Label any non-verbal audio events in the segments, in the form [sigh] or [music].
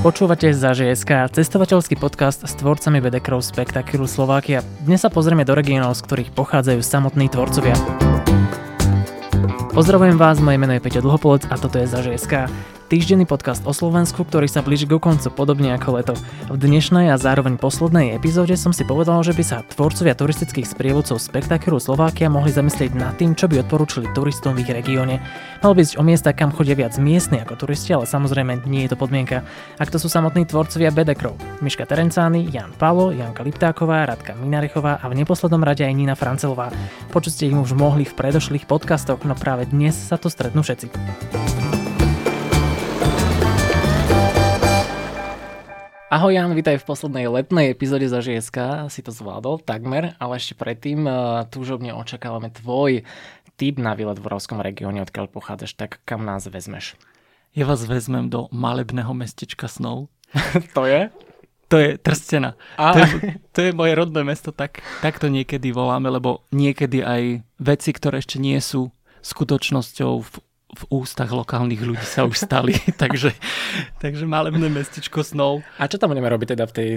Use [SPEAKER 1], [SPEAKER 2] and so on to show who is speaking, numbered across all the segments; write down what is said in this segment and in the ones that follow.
[SPEAKER 1] Počúvate za ŽSK, cestovateľský podcast s tvorcami bedekrov Spektakilu Slovakia. Dnes sa pozrieme do regiónov, z ktorých pochádzajú samotní tvorcovia. Pozdravujem vás, moje meno je Peťo Dlhopolec a toto je za ŽSK týždenný podcast o Slovensku, ktorý sa blíži k koncu, podobne ako leto. V dnešnej a zároveň poslednej epizóde som si povedal, že by sa tvorcovia turistických sprievodcov spektakulu Slovákia mohli zamyslieť nad tým, čo by odporúčili turistom v ich regióne. Mal by ísť o miesta, kam chodia viac miestni ako turisti, ale samozrejme nie je to podmienka. Ak to sú samotní tvorcovia Bedekrov, Miška Terencány, Jan Palo, Janka Liptáková, Radka Minarechová a v neposlednom rade aj Nina Francelová. Počuť ste ich už mohli v predošlých podcastoch, no práve dnes sa to stretnú všetci. Ahoj Jan, vítaj v poslednej letnej epizóde za ŽSK, si to zvládol takmer, ale ešte predtým uh, túžobne očakávame tvoj tip na výlet v Rovskom regióne, odkiaľ pochádzaš, tak kam nás vezmeš?
[SPEAKER 2] Ja vás vezmem do malebného mestečka snov. [laughs]
[SPEAKER 1] to je?
[SPEAKER 2] To je Trstena. A... To, je, to je moje rodné mesto, tak, tak to niekedy voláme, lebo niekedy aj veci, ktoré ešte nie sú skutočnosťou v v ústach lokálnych ľudí sa už stali, [laughs] takže, takže malebné mestečko snov.
[SPEAKER 1] A čo tam budeme robiť teda v tej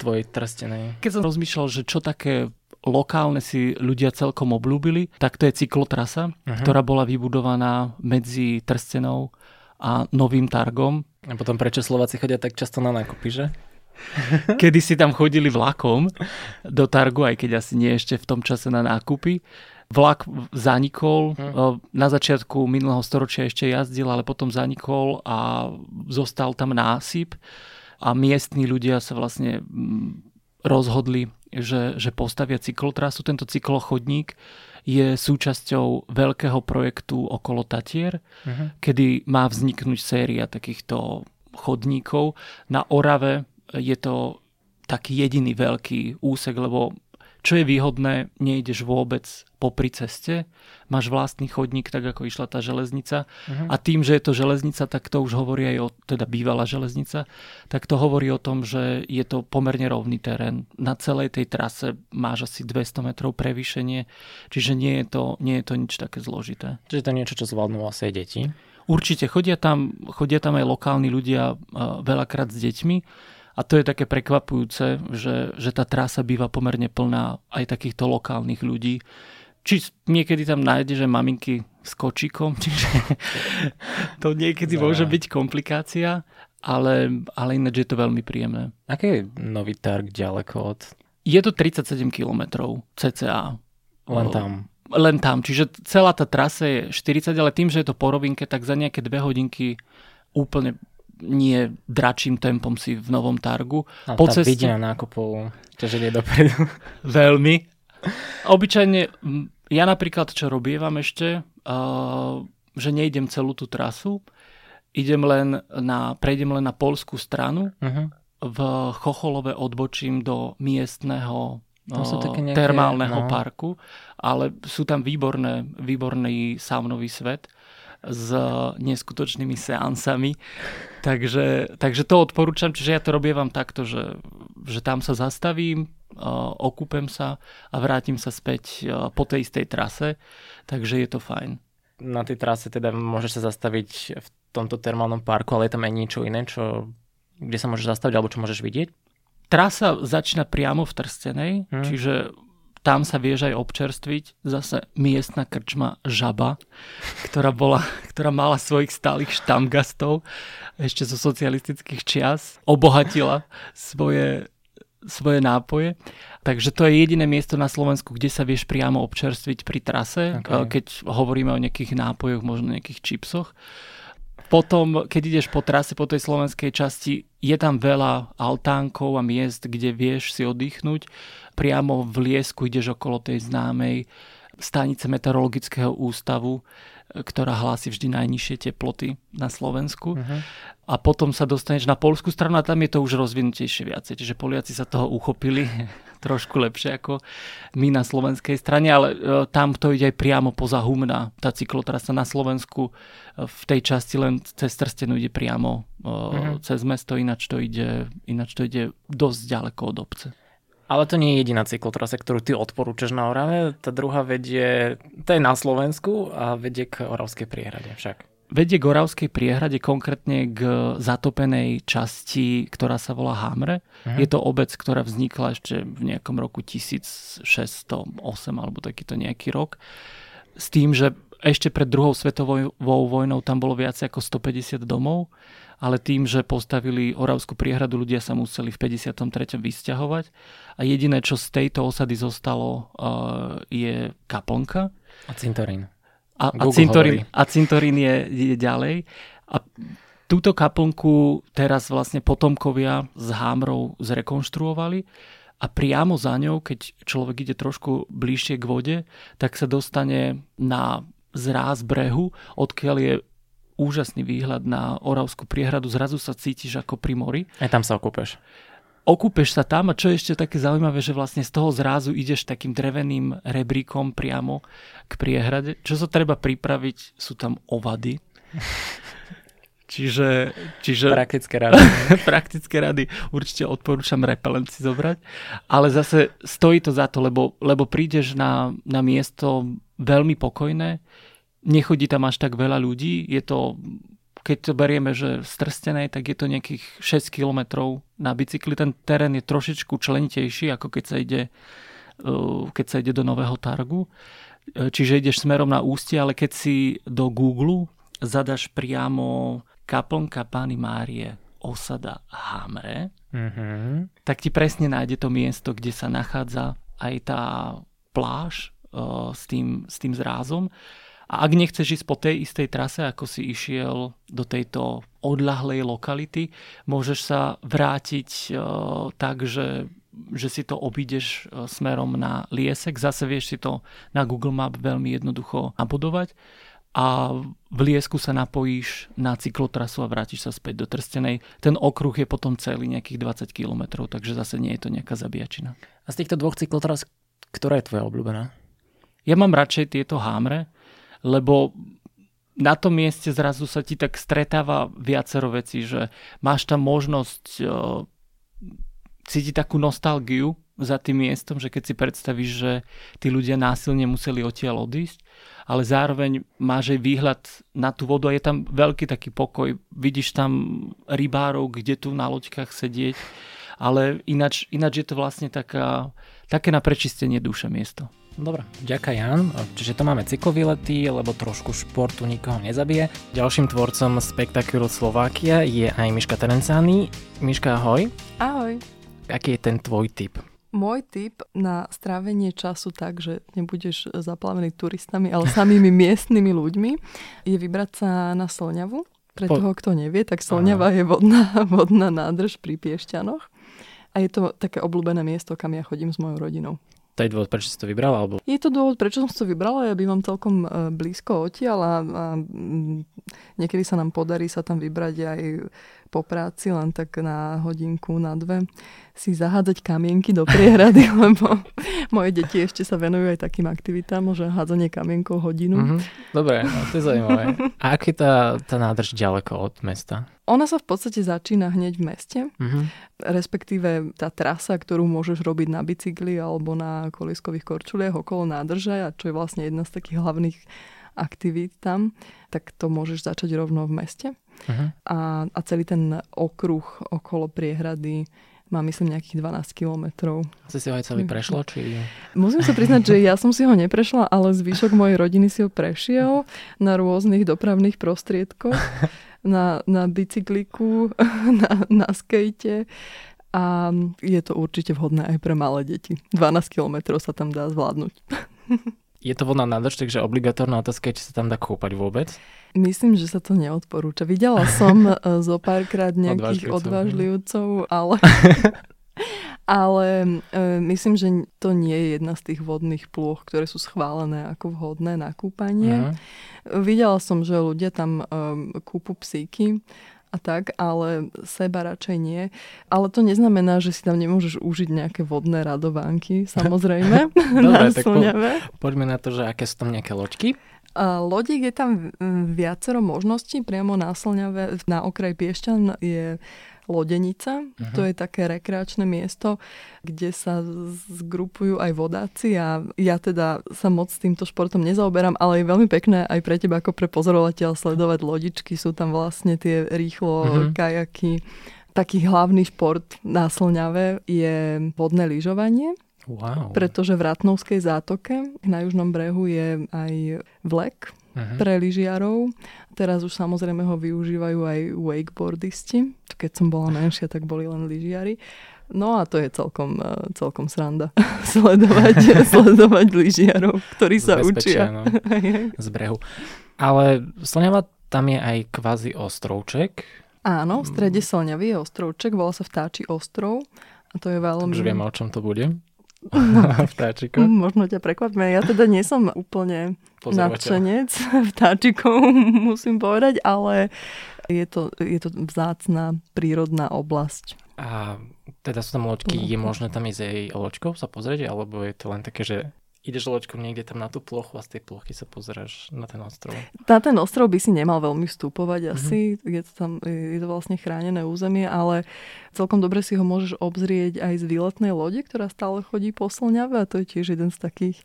[SPEAKER 1] tvojej trstenej?
[SPEAKER 2] Keď som rozmýšľal, že čo také lokálne si ľudia celkom obľúbili, tak to je cyklotrasa, uh-huh. ktorá bola vybudovaná medzi Trstenou a Novým Targom.
[SPEAKER 1] A potom prečo Slováci chodia tak často na nákupy, že? [laughs]
[SPEAKER 2] Kedy si tam chodili vlakom do Targu, aj keď asi nie ešte v tom čase na nákupy. Vlak zanikol, hmm. na začiatku minulého storočia ešte jazdil, ale potom zanikol a zostal tam násyp a miestni ľudia sa vlastne mm, rozhodli, že, že postavia cyklotrasu. Tento cyklochodník je súčasťou veľkého projektu okolo Tatier, uh-huh. kedy má vzniknúť séria takýchto chodníkov. Na Orave je to taký jediný veľký úsek, lebo čo je výhodné, nejdeš vôbec popri ceste, máš vlastný chodník, tak ako išla tá železnica. Uh-huh. A tým, že je to železnica, tak to už hovorí aj o, teda bývalá železnica, tak to hovorí o tom, že je to pomerne rovný terén. Na celej tej trase máš asi 200 metrov prevýšenie, čiže nie je to, nie je to nič také zložité.
[SPEAKER 1] Čiže to je niečo, čo zvládnu asi aj deti?
[SPEAKER 2] Určite, chodia tam, chodia tam aj lokálni ľudia veľakrát s deťmi a to je také prekvapujúce, že, že tá trasa býva pomerne plná aj takýchto lokálnych ľudí. Či niekedy tam nájde, že maminky s kočikom, [laughs] čiže to niekedy môže byť komplikácia, ale, ale ináč je to veľmi príjemné.
[SPEAKER 1] Aký je nový targ ďaleko od...
[SPEAKER 2] Je to 37 km cca.
[SPEAKER 1] Len tam.
[SPEAKER 2] Len tam, čiže celá tá trasa je 40, ale tým, že je to po rovinke, tak za nejaké dve hodinky úplne nie dračím tempom si v novom targu.
[SPEAKER 1] A po tá ceste... vidina nákupov ťaže nie dopredu. [laughs]
[SPEAKER 2] Veľmi. Obyčajne, ja napríklad, čo robievam ešte, uh, že nejdem celú tú trasu, idem len na, prejdem len na polskú stranu, uh-huh. v Chocholove odbočím do miestneho uh, nejaké, termálneho no. parku, ale sú tam výborné, výborný saunový svet s neskutočnými seansami. Takže, takže to odporúčam, čiže ja to robievam takto, že, že tam sa zastavím, okúpem sa a vrátim sa späť po tej istej trase, takže je to fajn.
[SPEAKER 1] Na tej trase teda môžeš sa zastaviť v tomto termálnom parku, ale je tam aj niečo iné, čo, kde sa môžeš zastaviť alebo čo môžeš vidieť?
[SPEAKER 2] Trasa začína priamo v Trstenej, hmm. čiže tam sa vieš aj občerstviť. Zase miestna krčma Žaba, ktorá, bola, [laughs] ktorá mala svojich stálych štamgastov ešte zo socialistických čias. Obohatila svoje, svoje nápoje. Takže to je jediné miesto na Slovensku, kde sa vieš priamo občerstviť pri trase, okay. keď hovoríme o nejakých nápojoch, možno nejakých čipsoch. Potom, keď ideš po trase, po tej slovenskej časti, je tam veľa altánkov a miest, kde vieš si oddychnúť. Priamo v Liesku ideš okolo tej známej stanice meteorologického ústavu, ktorá hlási vždy najnižšie teploty na Slovensku. Uh-huh. A potom sa dostaneš na polskú stranu a tam je to už rozvinutejšie viacej. Čiže Poliaci sa toho uchopili [laughs] trošku lepšie ako my na slovenskej strane, ale e, tam to ide aj priamo poza Humna. Tá cyklotrasa na Slovensku e, v tej časti len cez Trstenu ide priamo uh-huh. cez mesto, ináč to, ide, ináč to ide dosť ďaleko od obce.
[SPEAKER 1] Ale to nie je jediná cyklotrasa, ktorú ty odporúčaš na Orave. Tá druhá vedie, to je na Slovensku a vedie k Oravskej priehrade však.
[SPEAKER 2] vedie k Oravskej priehrade, konkrétne k zatopenej časti, ktorá sa volá Hamre. Uh-huh. Je to obec, ktorá vznikla ešte v nejakom roku 1608 alebo takýto nejaký rok. S tým, že ešte pred druhou svetovou vojnou tam bolo viac ako 150 domov, ale tým, že postavili Oravskú priehradu, ľudia sa museli v 53. vysťahovať a jediné, čo z tejto osady zostalo, uh, je kaplnka.
[SPEAKER 1] A cintorín.
[SPEAKER 2] A, a, cintorín, a cintorín je, je ďalej. A túto kaplnku teraz vlastne potomkovia s Hámrou zrekonštruovali a priamo za ňou, keď človek ide trošku bližšie k vode, tak sa dostane na zráz brehu, odkiaľ je úžasný výhľad na Oravskú priehradu. Zrazu sa cítiš ako pri mori.
[SPEAKER 1] Aj tam sa okúpeš.
[SPEAKER 2] Okúpeš sa tam a čo je ešte také zaujímavé, že vlastne z toho zrázu ideš takým dreveným rebríkom priamo k priehrade. Čo sa treba pripraviť, sú tam ovady. [laughs] Čiže, čiže...
[SPEAKER 1] Praktické rady. [laughs]
[SPEAKER 2] praktické rady. Určite odporúčam repelent si zobrať. Ale zase stojí to za to, lebo, lebo prídeš na, na miesto veľmi pokojné, nechodí tam až tak veľa ľudí, je to keď to berieme, že strstené, tak je to nejakých 6 km na bicykli. Ten terén je trošičku členitejší, ako keď sa ide, uh, keď sa ide do Nového Targu. Uh, čiže ideš smerom na ústie, ale keď si do Google zadaš priamo kaplnka Pány Márie osada Hamre, mm-hmm. tak ti presne nájde to miesto, kde sa nachádza aj tá pláž s, tým, s tým zrázom. A ak nechceš ísť po tej istej trase, ako si išiel do tejto odľahlej lokality, môžeš sa vrátiť uh, tak, že, že si to obídeš uh, smerom na Liesek. Zase vieš si to na Google Map veľmi jednoducho nabudovať a v Liesku sa napojíš na cyklotrasu a vrátiš sa späť do Trstenej. Ten okruh je potom celý nejakých 20 km, takže zase nie je to nejaká zabíjačina.
[SPEAKER 1] A z týchto dvoch cyklotras, ktorá je tvoja obľúbená?
[SPEAKER 2] Ja mám radšej tieto hámre, lebo na tom mieste zrazu sa ti tak stretáva viacero vecí, že máš tam možnosť uh, cítiť takú nostalgiu za tým miestom, že keď si predstavíš, že tí ľudia násilne museli odtiaľ odísť, ale zároveň máš aj výhľad na tú vodu a je tam veľký taký pokoj. Vidíš tam rybárov, kde tu na loďkách sedieť, ale ináč, ináč je to vlastne taká, také na prečistenie duše miesto.
[SPEAKER 1] Dobre, ďakujem Jan. Čiže to máme cyklový lety, lebo trošku športu nikoho nezabije. Ďalším tvorcom spektakulu Slovakia je aj Miška Terencány. Miška, ahoj.
[SPEAKER 3] Ahoj.
[SPEAKER 1] Aký je ten tvoj typ?
[SPEAKER 3] Môj tip na strávenie času tak, že nebudeš zaplavený turistami, ale samými [laughs] miestnymi ľuďmi, je vybrať sa na Slňavu. Pre po... toho, kto nevie, tak Slňava je vodná, [laughs] vodná nádrž pri Piešťanoch. A je to také obľúbené miesto, kam ja chodím s mojou rodinou.
[SPEAKER 1] To je dôvod, prečo si to vybrala? Alebo...
[SPEAKER 3] Je to dôvod, prečo som si to vybrala. Ja bývam celkom e, blízko odtiaľ a, a niekedy sa nám podarí sa tam vybrať aj po práci, len tak na hodinku, na dve, si zahádzať kamienky do priehrady, [laughs] lebo moje deti ešte sa venujú aj takým aktivitám, že hádzanie kamienkov hodinu. Mm-hmm.
[SPEAKER 1] Dobre, no, to je zaujímavé. A aký je tá, tá nádrž ďaleko od mesta?
[SPEAKER 3] Ona sa v podstate začína hneď v meste, mm-hmm. respektíve tá trasa, ktorú môžeš robiť na bicykli alebo na koliskových korčuliach okolo nádrže, a čo je vlastne jedna z takých hlavných aktivít tam, tak to môžeš začať rovno v meste. Uh-huh. A, a celý ten okruh okolo priehrady má myslím nejakých 12 kilometrov.
[SPEAKER 1] Si si ho aj celý prešla? Či...
[SPEAKER 3] Musím sa priznať, že ja som si ho neprešla, ale zvyšok mojej rodiny si ho prešiel na rôznych dopravných prostriedkoch, [laughs] na, na bicykliku, [laughs] na, na skejte a je to určite vhodné aj pre malé deti. 12 kilometrov sa tam dá zvládnuť. [laughs]
[SPEAKER 1] Je to vodná nádrž, takže obligatórna otázka je, či sa tam dá kúpať vôbec?
[SPEAKER 3] Myslím, že sa to neodporúča. Videla som [laughs] e, zo párkrát nejakých odvážlivcov, ale, [laughs] ale e, myslím, že to nie je jedna z tých vodných plôch, ktoré sú schválené ako vhodné na kúpanie. Uh-huh. Videla som, že ľudia tam um, kúpu psíky a tak, ale seba radšej nie. Ale to neznamená, že si tam nemôžeš užiť nejaké vodné radovánky, [laughs] samozrejme, Dobre, tak po,
[SPEAKER 1] poďme na to, že aké sú tam nejaké loďky.
[SPEAKER 3] Lodiek je tam viacero možností. Priamo na Slňave, na okraj Piešťan je Lodenica. Uh-huh. To je také rekreačné miesto, kde sa zgrupujú aj vodáci a ja teda sa moc týmto športom nezaoberám, ale je veľmi pekné aj pre teba ako pre pozorovateľ sledovať lodičky. Sú tam vlastne tie rýchlo uh-huh. kajaky. Taký hlavný šport na Slňave je vodné lyžovanie.
[SPEAKER 1] Wow.
[SPEAKER 3] Pretože v Ratnovskej zátoke na južnom brehu je aj vlek uh-huh. pre lyžiarov. Teraz už samozrejme ho využívajú aj wakeboardisti. Keď som bola menšia, tak boli len lyžiari. No a to je celkom, e, celkom sranda [laughs] sledovať, [laughs] sledovať lyžiarov, ktorí sa učia. No, [laughs]
[SPEAKER 1] z brehu. Ale Slňava tam je aj kvázi ostrovček.
[SPEAKER 3] Áno, v strede Slňavy je ostrovček, volá sa Vtáči ostrov. A to je veľmi...
[SPEAKER 1] Už vieme, o čom to bude. [laughs]
[SPEAKER 3] Vtáčikov? Možno ťa prekvapíme. Ja teda nie som úplne nadšenec [laughs] vtáčikov, musím povedať, ale je to, je to vzácná prírodná oblasť.
[SPEAKER 1] A teda sú tam loďky, je možné tam ísť aj loďkou sa pozrieť, alebo je to len také, že ideš loďkom niekde tam na tú plochu a z tej plochy sa pozeráš na ten ostrov.
[SPEAKER 3] Na ten ostrov by si nemal veľmi vstúpovať mhm. asi, mm-hmm. je to tam, je to vlastne chránené územie, ale celkom dobre si ho môžeš obzrieť aj z výletnej lode, ktorá stále chodí po Slňave a to je tiež jeden z takých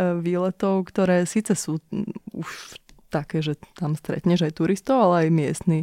[SPEAKER 3] e, výletov, ktoré síce sú už také, že tam stretneš aj turistov, ale aj miestni.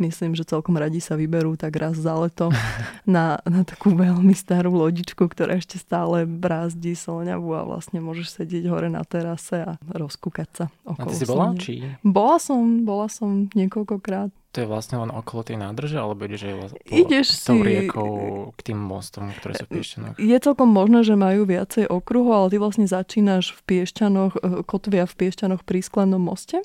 [SPEAKER 3] Myslím, že celkom radi sa vyberú tak raz za leto [laughs] na, na takú veľmi starú lodičku, ktorá ešte stále brázdi Slňavu a vlastne môžeš sedieť hore na terase a rozkúkať sa okolo.
[SPEAKER 1] A ty si bola? Či...
[SPEAKER 3] Bola som, bola som niekoľkokrát.
[SPEAKER 1] To je vlastne len okolo tej nádrže, alebo ideš aj po,
[SPEAKER 3] ideš
[SPEAKER 1] tou si... riekou k tým mostom, ktoré sú v Piešťanoch?
[SPEAKER 3] Je celkom možné, že majú viacej okruhov, ale ty vlastne začínaš v Piešťanoch, eh, kotvia v Piešťanoch pri sklenom moste.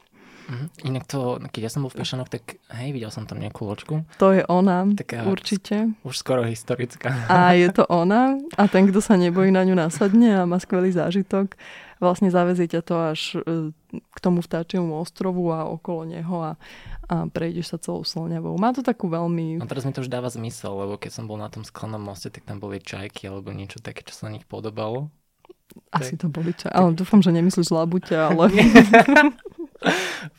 [SPEAKER 1] Uh-huh. Inak to, keď ja som bol v Piešťanoch, tak hej, videl som tam nejakú loďku.
[SPEAKER 3] To je ona, Taká určite.
[SPEAKER 1] Už skoro historická.
[SPEAKER 3] A je to ona a ten, kto sa nebojí na ňu nasadne a má skvelý zážitok, vlastne zavezie ťa to až eh, k tomu vtáčiemu ostrovu a okolo neho a, a prejdeš sa celou Slňavou. Má to takú veľmi...
[SPEAKER 1] No teraz mi to už dáva zmysel, lebo keď som bol na tom sklenom moste, tak tam boli čajky alebo niečo také, čo sa na nich podobalo.
[SPEAKER 3] Asi to boli čajky. Ale dúfam, že nemyslíš labuťa, ale...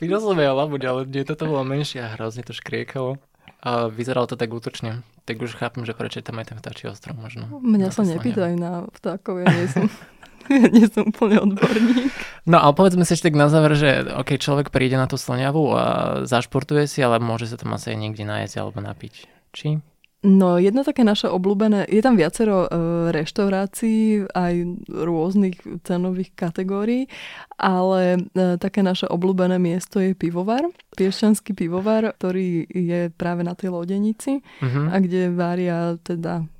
[SPEAKER 1] Videl som aj labuť, ale nie, toto bolo menšie a hrozne to škriekalo. A vyzeralo to tak útočne. Tak už chápem, že prečo je tam aj ten vtáčí ostrov možno.
[SPEAKER 3] Mňa sa nepýtaj na vtákov, ja nie som... [laughs] [laughs] ja nie som úplne odborník.
[SPEAKER 1] No ale povedzme si ešte tak na záver, že ok, človek príde na tú slňavu a zašportuje si, ale môže sa tam asi aj niekde nájsť alebo napiť. Či?
[SPEAKER 3] No, jedno také naše obľúbené, je tam viacero e, reštaurácií, aj rôznych cenových kategórií, ale e, také naše obľúbené miesto je pivovar, piešťanský pivovar, ktorý je práve na tej lodenici uh-huh. a kde varia teda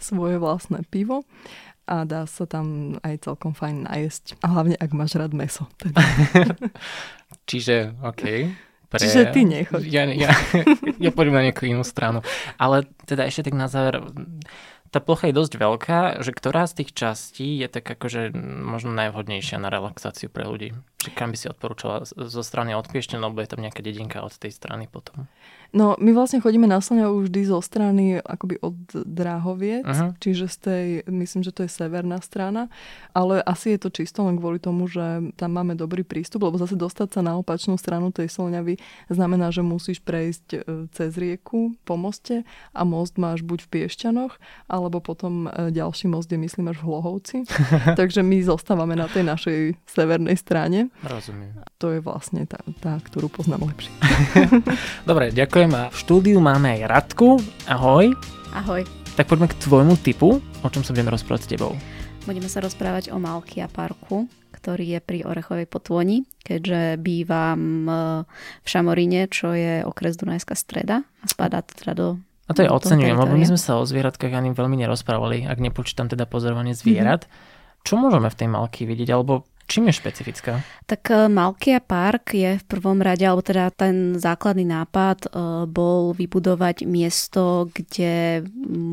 [SPEAKER 3] svoje vlastné pivo a dá sa tam aj celkom fajn najesť. A hlavne, ak máš rád meso. Teda. [laughs]
[SPEAKER 1] Čiže, OK.
[SPEAKER 3] Pre... Čiže ty nechoď.
[SPEAKER 1] Ja, ja, ja pôjdem na nejakú inú stranu. Ale teda ešte tak na záver, tá plocha je dosť veľká, že ktorá z tých častí je tak akože možno najvhodnejšia na relaxáciu pre ľudí? Či kam by si odporúčala zo strany od Piešťan, alebo je tam nejaká dedinka od tej strany potom?
[SPEAKER 3] No, my vlastne chodíme na Slňavu vždy zo strany akoby od Dráhoviec, uh-huh. čiže z tej, myslím, že to je severná strana, ale asi je to čisto len kvôli tomu, že tam máme dobrý prístup, lebo zase dostať sa na opačnú stranu tej Slňavy znamená, že musíš prejsť e, cez rieku po moste a most máš buď v Piešťanoch, alebo potom e, ďalší most je, myslím, až v Hlohovci. [laughs] Takže my zostávame na tej našej severnej strane.
[SPEAKER 1] Rozumiem.
[SPEAKER 3] To je vlastne tá, tá ktorú poznám lepšie. [laughs] [laughs]
[SPEAKER 1] Dobre, ďakujem ďakujem a v štúdiu máme aj Radku. Ahoj.
[SPEAKER 4] Ahoj.
[SPEAKER 1] Tak poďme k tvojmu typu. O čom sa budeme rozprávať s tebou?
[SPEAKER 4] Budeme sa rozprávať o Malkia parku, ktorý je pri Orechovej potvoni, keďže bývam v Šamoríne, čo je okres Dunajská streda a spadá to teda do
[SPEAKER 1] a to je oceňujem, lebo my sme sa o zvieratkách ani veľmi nerozprávali, ak nepočítam teda pozorovanie zvierat. Mm-hmm. Čo môžeme v tej malky vidieť, alebo Čím je špecifická?
[SPEAKER 4] Tak e, Malkia Park je v prvom rade, alebo teda ten základný nápad e, bol vybudovať miesto, kde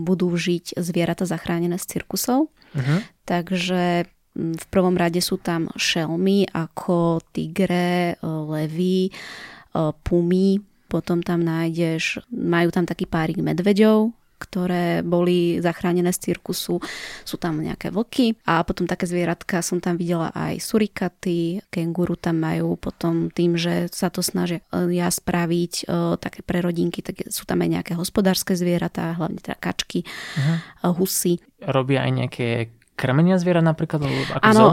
[SPEAKER 4] budú žiť zvieratá zachránené z cirkusov. Uh-huh. Takže v prvom rade sú tam šelmy ako tigre, e, levy, pumy, potom tam nájdeš, majú tam taký párik medveďov, ktoré boli zachránené z cirkusu. Sú tam nejaké vlky a potom také zvieratka som tam videla aj surikaty, kenguru tam majú potom tým, že sa to snažia e, ja spraviť e, také pre rodinky, tak sú tam aj nejaké hospodárske zvieratá, hlavne teda kačky, uh-huh. husy.
[SPEAKER 1] Robia aj nejaké krmenia zvierat napríklad?
[SPEAKER 4] Ako Áno,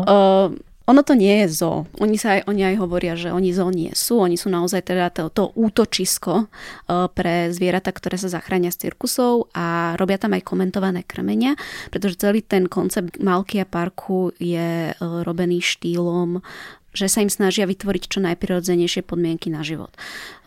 [SPEAKER 4] ono to nie je zo. Oni, sa aj, oni aj hovoria, že oni zo nie sú. Oni sú naozaj teda to, to útočisko uh, pre zvieratá, ktoré sa zachránia z cirkusov a robia tam aj komentované krmenia, pretože celý ten koncept Malkia parku je uh, robený štýlom že sa im snažia vytvoriť čo najprirodzenejšie podmienky na život.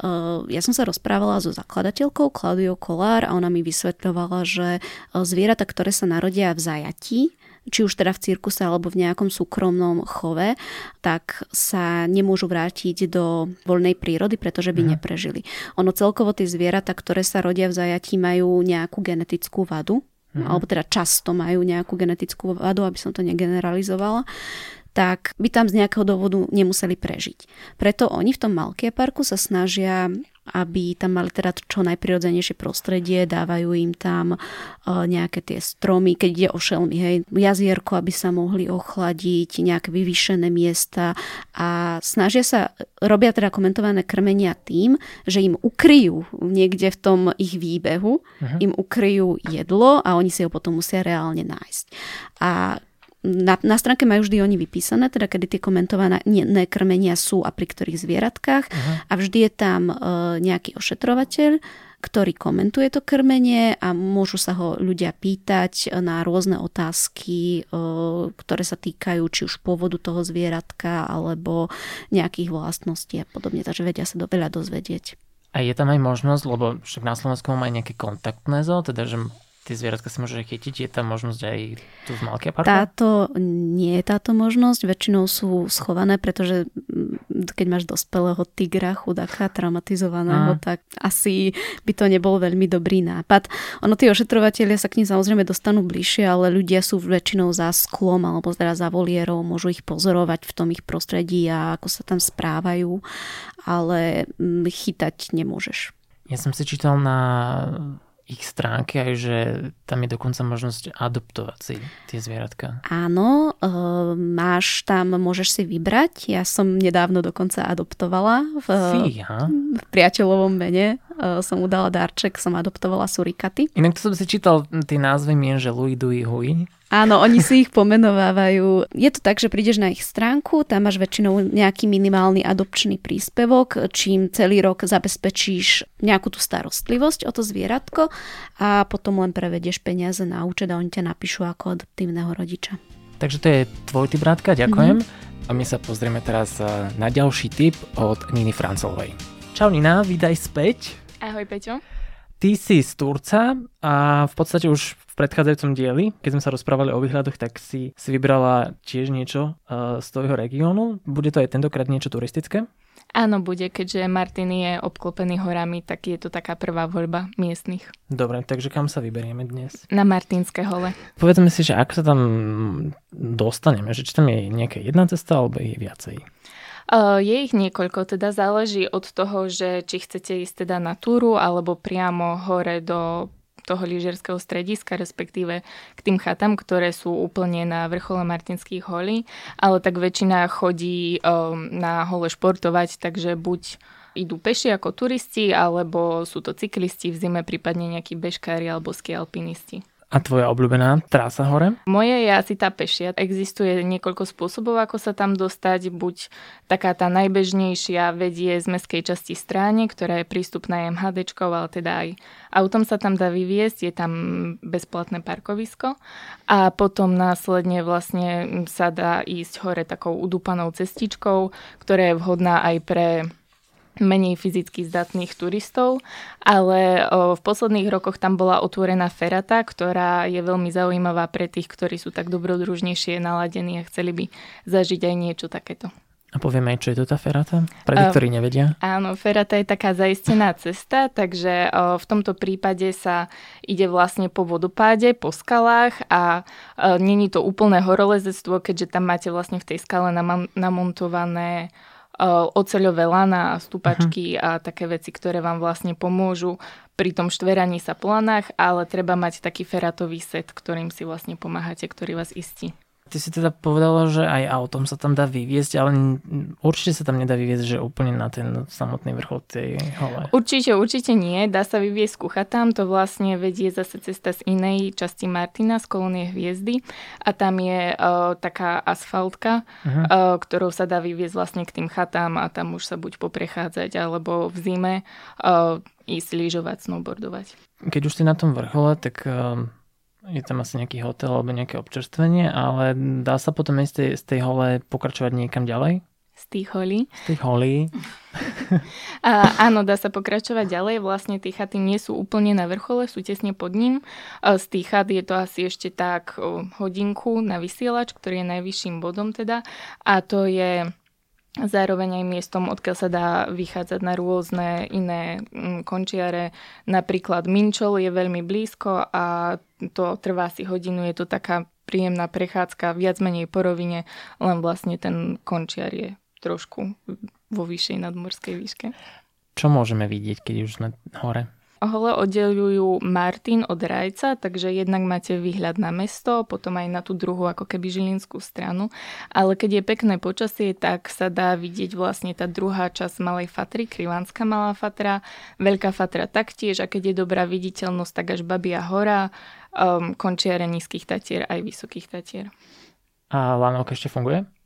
[SPEAKER 4] Uh, ja som sa rozprávala so zakladateľkou Klaudiou Kolár a ona mi vysvetľovala, že zvieratá, ktoré sa narodia v zajatí, či už teda v cirkuse alebo v nejakom súkromnom chove, tak sa nemôžu vrátiť do voľnej prírody, pretože by mm. neprežili. Ono celkovo tie zvieratá, ktoré sa rodia v zajatí, majú nejakú genetickú vadu, mm. alebo teda často majú nejakú genetickú vadu, aby som to negeneralizovala tak by tam z nejakého dôvodu nemuseli prežiť. Preto oni v tom Malkia parku sa snažia aby tam mali teda čo najprirodzenejšie prostredie, dávajú im tam uh, nejaké tie stromy, keď ide o šelmy, hej, jazierko, aby sa mohli ochladiť, nejaké vyvýšené miesta a snažia sa, robia teda komentované krmenia tým, že im ukryjú niekde v tom ich výbehu, uh-huh. im ukryjú jedlo a oni si ho potom musia reálne nájsť. A na, na stránke majú vždy oni vypísané, teda kedy tie komentované krmenia sú a pri ktorých zvieratkách uh-huh. a vždy je tam uh, nejaký ošetrovateľ, ktorý komentuje to krmenie a môžu sa ho ľudia pýtať na rôzne otázky, uh, ktoré sa týkajú či už pôvodu toho zvieratka alebo nejakých vlastností a podobne, takže vedia sa do veľa dozvedieť.
[SPEAKER 1] A je tam aj možnosť, lebo však na Slovensku má aj nejaké kontaktné zo, teda že tie zvieratka si môže chytiť. Je tam možnosť aj tu v Malkia parku?
[SPEAKER 4] Táto, nie je táto možnosť. Väčšinou sú schované, pretože mm, keď máš dospelého tigra, chudáka, traumatizovaného, a. tak asi by to nebol veľmi dobrý nápad. Ono, tí ošetrovateľia sa k ním samozrejme dostanú bližšie, ale ľudia sú väčšinou za sklom alebo teda za volierou, môžu ich pozorovať v tom ich prostredí a ako sa tam správajú, ale mm, chytať nemôžeš.
[SPEAKER 1] Ja som si čítal na ich stránke aj, že tam je dokonca možnosť adoptovať si tie zvieratka.
[SPEAKER 4] Áno, e, máš tam, môžeš si vybrať. Ja som nedávno dokonca adoptovala v, Fíha. v priateľovom mene. E, som udala darček, som adoptovala surikaty.
[SPEAKER 1] Inak to som si čítal tie názvy mien, že Louis Dui Hui.
[SPEAKER 4] Áno, oni si ich pomenovávajú. Je to tak, že prídeš na ich stránku, tam máš väčšinou nejaký minimálny adopčný príspevok, čím celý rok zabezpečíš nejakú tú starostlivosť o to zvieratko a potom len prevedieš peniaze na účet a oni ťa napíšu ako adoptívneho rodiča.
[SPEAKER 1] Takže to je tvoj typ, Rádka, ďakujem. Mm-hmm. A my sa pozrieme teraz eh, na ďalší tip od Niny Francolovej. Čau Nina, vydaj späť.
[SPEAKER 5] Ahoj Peťo.
[SPEAKER 1] Ty si z Turca a v podstate už predchádzajúcom dieli, keď sme sa rozprávali o výhľadoch, tak si, si vybrala tiež niečo uh, z tvojho regiónu. Bude to aj tentokrát niečo turistické?
[SPEAKER 5] Áno, bude, keďže Martin je obklopený horami, tak je to taká prvá voľba miestnych.
[SPEAKER 1] Dobre, takže kam sa vyberieme dnes?
[SPEAKER 5] Na Martinské hole.
[SPEAKER 1] Povedzme si, že ako sa tam dostaneme, že či tam je nejaká jedna cesta, alebo je viacej?
[SPEAKER 5] Je ich niekoľko, teda záleží od toho, že či chcete ísť teda na túru alebo priamo hore do toho lyžiarského strediska, respektíve k tým chatám, ktoré sú úplne na vrchole Martinských holí, ale tak väčšina chodí um, na hole športovať, takže buď idú peši ako turisti, alebo sú to cyklisti v zime, prípadne nejakí bežkári alebo ski alpinisti.
[SPEAKER 1] A tvoja obľúbená trasa hore?
[SPEAKER 5] Moje je asi tá pešia. Existuje niekoľko spôsobov, ako sa tam dostať. Buď taká tá najbežnejšia vedie z meskej časti stráne, ktorá je prístupná MHD, ale teda aj autom sa tam dá vyviesť, je tam bezplatné parkovisko. A potom následne vlastne sa dá ísť hore takou udúpanou cestičkou, ktorá je vhodná aj pre menej fyzicky zdatných turistov, ale o, v posledných rokoch tam bola otvorená ferata, ktorá je veľmi zaujímavá pre tých, ktorí sú tak dobrodružnejšie naladení a chceli by zažiť aj niečo takéto.
[SPEAKER 1] A povieme aj, čo je to tá ferata? Pre tých, ktorí nevedia.
[SPEAKER 5] Áno, ferata je taká zaistená cesta, takže v tomto prípade sa ide vlastne po vodopáde, po skalách a není to úplné horolezectvo, keďže tam máte vlastne v tej skale namontované oceľové lana stupačky uh-huh. a také veci, ktoré vám vlastne pomôžu pri tom štveraní sa po lanách, ale treba mať taký feratový set, ktorým si vlastne pomáhate, ktorý vás istí.
[SPEAKER 1] Ty si teda povedala, že aj autom sa tam dá vyviezť, ale určite sa tam nedá vyviezť, že úplne na ten samotný vrchol tej hole.
[SPEAKER 5] Určite, určite nie. Dá sa vyviezť kuchatám. To vlastne vedie zase cesta z inej časti Martina, z kolónie Hviezdy. A tam je uh, taká asfaltka, uh-huh. uh, ktorou sa dá vyviezť vlastne k tým chatám a tam už sa buď poprechádzať, alebo v zime uh, ísť lyžovať, snowboardovať.
[SPEAKER 1] Keď už si na tom vrchole, tak... Uh je tam asi nejaký hotel alebo nejaké občerstvenie, ale dá sa potom aj z tej, z tej hole pokračovať niekam ďalej?
[SPEAKER 5] Z tých holí.
[SPEAKER 1] Z tých holí. [laughs]
[SPEAKER 5] A, áno, dá sa pokračovať ďalej. Vlastne tie chaty nie sú úplne na vrchole, sú tesne pod ním. Z tých chat je to asi ešte tak hodinku na vysielač, ktorý je najvyšším bodom teda. A to je zároveň aj miestom, odkiaľ sa dá vychádzať na rôzne iné mm, končiare. Napríklad Minčol je veľmi blízko a to trvá si hodinu, je to taká príjemná prechádzka, viac menej po rovine, len vlastne ten končiar je trošku vo vyššej nadmorskej výške.
[SPEAKER 1] Čo môžeme vidieť, keď už sme hore?
[SPEAKER 5] Hole oddelujú Martin od Rajca, takže jednak máte výhľad na mesto, potom aj na tú druhú ako keby žilinskú stranu. Ale keď je pekné počasie, tak sa dá vidieť vlastne tá druhá časť Malej Fatry, Krivánska Malá Fatra, Veľká Fatra taktiež a keď je dobrá viditeľnosť, tak až Babia hora, um, končiare nízkych tatier aj vysokých tatier.
[SPEAKER 1] A lanovka ešte funguje?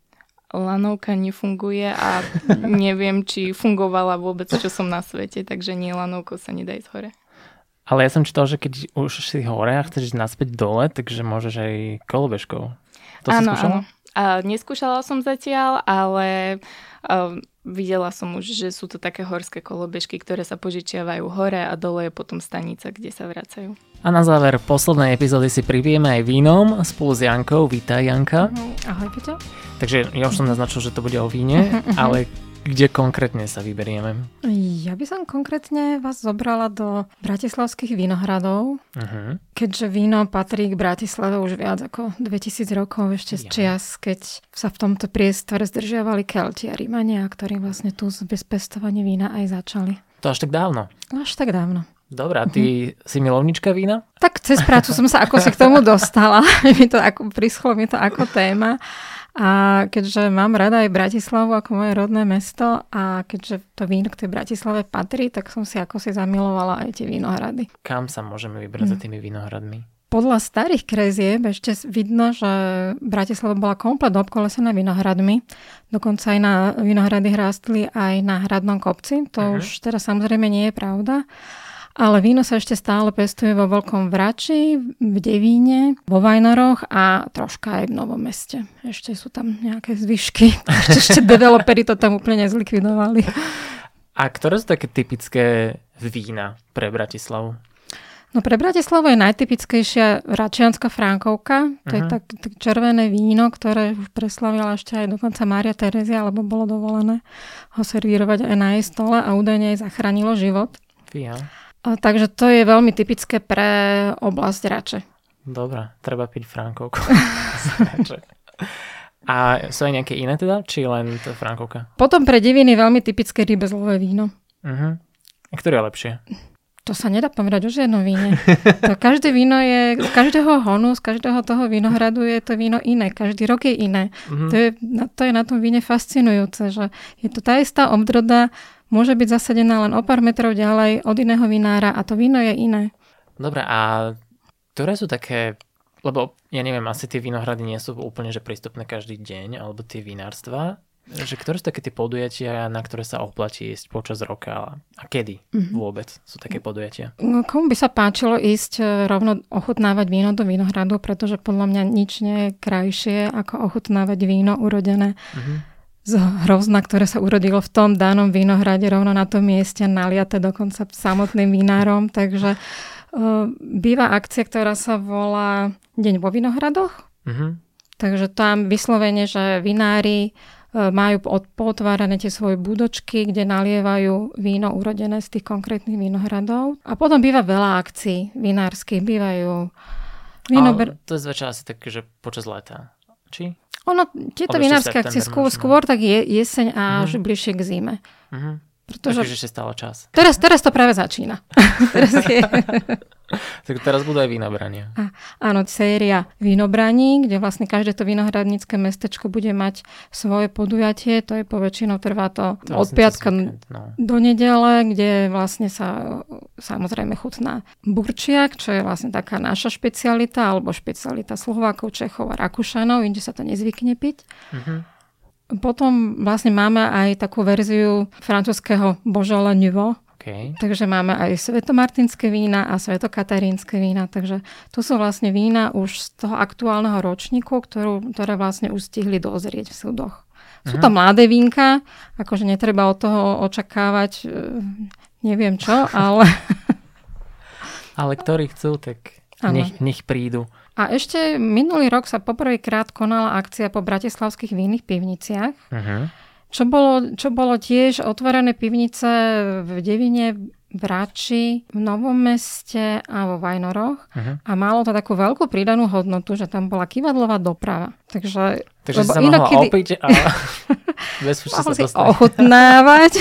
[SPEAKER 5] Lanovka nefunguje a [laughs] neviem, či fungovala vôbec, čo som na svete, takže nie lanovkou sa nedá ísť hore.
[SPEAKER 1] Ale ja som čítal, že keď už si hore a chceš ísť naspäť dole, takže môžeš aj kolobežkou. To
[SPEAKER 5] áno,
[SPEAKER 1] si skúšala?
[SPEAKER 5] Áno. A neskúšala som zatiaľ, ale uh, videla som už, že sú to také horské kolobežky, ktoré sa požičiavajú hore a dole je potom stanica, kde sa vracajú.
[SPEAKER 1] A na záver poslednej epizódy si pripijeme aj vínom spolu s Jankou. Vítaj Janka.
[SPEAKER 6] Ahoj Peťo.
[SPEAKER 1] Takže ja už som naznačil, že to bude o víne, ale kde konkrétne sa vyberieme?
[SPEAKER 6] Ja by som konkrétne vás zobrala do bratislavských vinohradov, uh-huh. keďže víno patrí k Bratislave už viac ako 2000 rokov, ešte z čias, keď sa v tomto priestore zdržiavali Kelti a Rímania, ktorí vlastne tu z bezpestovanie vína aj začali.
[SPEAKER 1] To až tak dávno?
[SPEAKER 6] Až tak dávno.
[SPEAKER 1] Dobre, a ty uh-huh. si milovnička vína?
[SPEAKER 6] Tak cez prácu som sa ako si k tomu dostala. [laughs] mi to ako, prischlo mi to ako téma. A keďže mám rada aj Bratislavu ako moje rodné mesto a keďže to víno k tej Bratislave patrí, tak som si ako si zamilovala aj tie vinohrady.
[SPEAKER 1] Kam sa môžeme vybrať hm. za tými vinohradmi?
[SPEAKER 6] Podľa starých krezieb ešte vidno, že Bratislava bola komplet obkolesená vinohradmi. Dokonca aj na vinohrady hrástli aj na hradnom kopci. To uh-huh. už teraz samozrejme nie je pravda. Ale víno sa ešte stále pestuje vo Veľkom Vrači, v Devíne, vo Vajnoroch a troška aj v Novom meste. Ešte sú tam nejaké zvyšky. [laughs] Ešte, ešte developeri to tam úplne nezlikvidovali.
[SPEAKER 1] A ktoré sú také typické vína pre Bratislavu?
[SPEAKER 6] No pre Bratislavu je najtypickejšia Račianská Frankovka. To uh-huh. je mhm. tak, tak červené víno, ktoré už preslavila ešte aj dokonca Mária Terezia, alebo bolo dovolené ho servírovať aj na jej stole a údajne aj zachránilo život.
[SPEAKER 1] Fíha.
[SPEAKER 6] Takže to je veľmi typické pre oblasť Rače.
[SPEAKER 1] Dobre, treba piť Frankovku. [laughs] A sú aj nejaké iné teda, či len to Frankovka?
[SPEAKER 6] Potom pre diviny veľmi typické rybezlové víno.
[SPEAKER 1] Uh-huh. A ktoré je lepšie?
[SPEAKER 6] To sa nedá povedať o žiadnom víne. [laughs] To každé víno je, z každého honu, z každého toho vinohradu je to víno iné. Každý rok je iné. Uh-huh. To, je, to je na tom víne fascinujúce, že je to tá istá obdroda, môže byť zasadená len o pár metrov ďalej od iného vinára a to víno je iné.
[SPEAKER 1] Dobre, a ktoré sú také, lebo ja neviem, asi tie vinohrady nie sú úplne že prístupné každý deň, alebo tie vinárstva, že ktoré sú také tie podujatia, na ktoré sa oplatí ísť počas roka a kedy mm-hmm. vôbec sú také podujatia?
[SPEAKER 6] No, komu by sa páčilo ísť e, rovno ochutnávať víno do vinohradu, pretože podľa mňa nič nie je krajšie ako ochutnávať víno urodené mm-hmm z hrozna, ktoré sa urodilo v tom danom vínohrade, rovno na tom mieste, naliate dokonca samotným vinárom. Takže uh, býva akcia, ktorá sa volá Deň vo vinohradoch. Mm-hmm. Takže tam vyslovene, že vinári majú potvárané tie svoje budočky, kde nalievajú víno urodené z tých konkrétnych vinohradov. A potom býva veľa akcií vinárskych. Bývajú
[SPEAKER 1] Vínober... to je zväčša asi tak, že počas leta Či?
[SPEAKER 6] Ono, tieto vinárske akcie skôr, skôr tak je, jeseň a že bližšie k zime.
[SPEAKER 1] Uh-huh. Pretože Takže ešte stále čas.
[SPEAKER 6] Teraz, teraz to práve začína. [laughs] teraz je...
[SPEAKER 1] tak teraz budú aj vínobrania.
[SPEAKER 6] A, áno, séria vínobraní, kde vlastne každé to vinohradnícke mestečko bude mať svoje podujatie. To je poväčšinou trvá to, to od vlastne piatka no. do nedele, kde vlastne sa samozrejme chutná burčiak, čo je vlastne taká naša špecialita, alebo špecialita Slovákov, Čechov a Rakúšanov, inde sa to nezvykne piť. Uh-huh. Potom vlastne máme aj takú verziu francúzského Beaujolais Nouveau,
[SPEAKER 1] Okay.
[SPEAKER 6] Takže máme aj svetomartinské vína a svetokatarínske vína. Takže to sú vlastne vína už z toho aktuálneho ročníku, ktorú, ktoré vlastne už stihli dozrieť v súdoch. Sú to mladé vínka, akože netreba od toho očakávať e, neviem čo, ale... [laughs]
[SPEAKER 1] ale ktorí chcú, tak nech, nech prídu.
[SPEAKER 6] A ešte minulý rok sa poprvýkrát konala akcia po bratislavských vinných pivniciach, uh-huh. čo, bolo, čo bolo tiež otvorené pivnice v Devine, v Rači, v Novom meste a vo Vajnoroch uh-huh. a malo to takú veľkú pridanú hodnotu, že tam bola kývadlová doprava. Takže,
[SPEAKER 1] Takže sa mohla inokedy... opiť a [laughs] bez sa dostať.
[SPEAKER 6] ochutnávať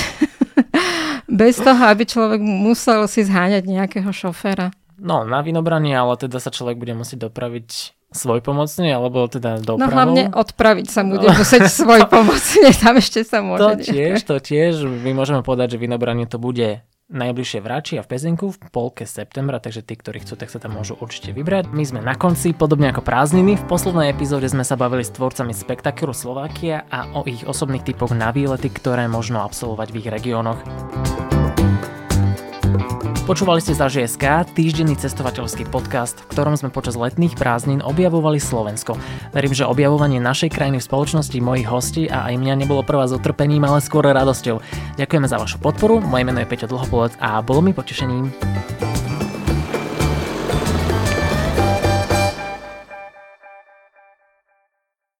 [SPEAKER 6] [laughs] bez toho, aby človek musel si zháňať nejakého šoféra.
[SPEAKER 1] No, na vinobranie, ale teda sa človek bude musieť dopraviť svoj pomocný, alebo teda dopravou.
[SPEAKER 6] No hlavne odpraviť sa bude [laughs] musieť svoj pomocný, tam ešte sa môže.
[SPEAKER 1] To tiež, to tiež. My môžeme povedať, že vinobranie to bude najbližšie v Rači a v Pezinku v polke septembra, takže tí, ktorí chcú, tak sa tam môžu určite vybrať. My sme na konci, podobne ako prázdniny. V poslednej epizóde sme sa bavili s tvorcami spektakulu Slovakia a o ich osobných typoch na výlety, ktoré možno absolvovať v ich regiónoch. Počúvali ste za ŽSK, týždenný cestovateľský podcast, v ktorom sme počas letných prázdnin objavovali Slovensko. Verím, že objavovanie našej krajiny v spoločnosti mojich hostí a aj mňa nebolo prvá s utrpením, ale skôr radosťou. Ďakujeme za vašu podporu, moje meno je Peťo Dlhopolec a bolo mi potešením.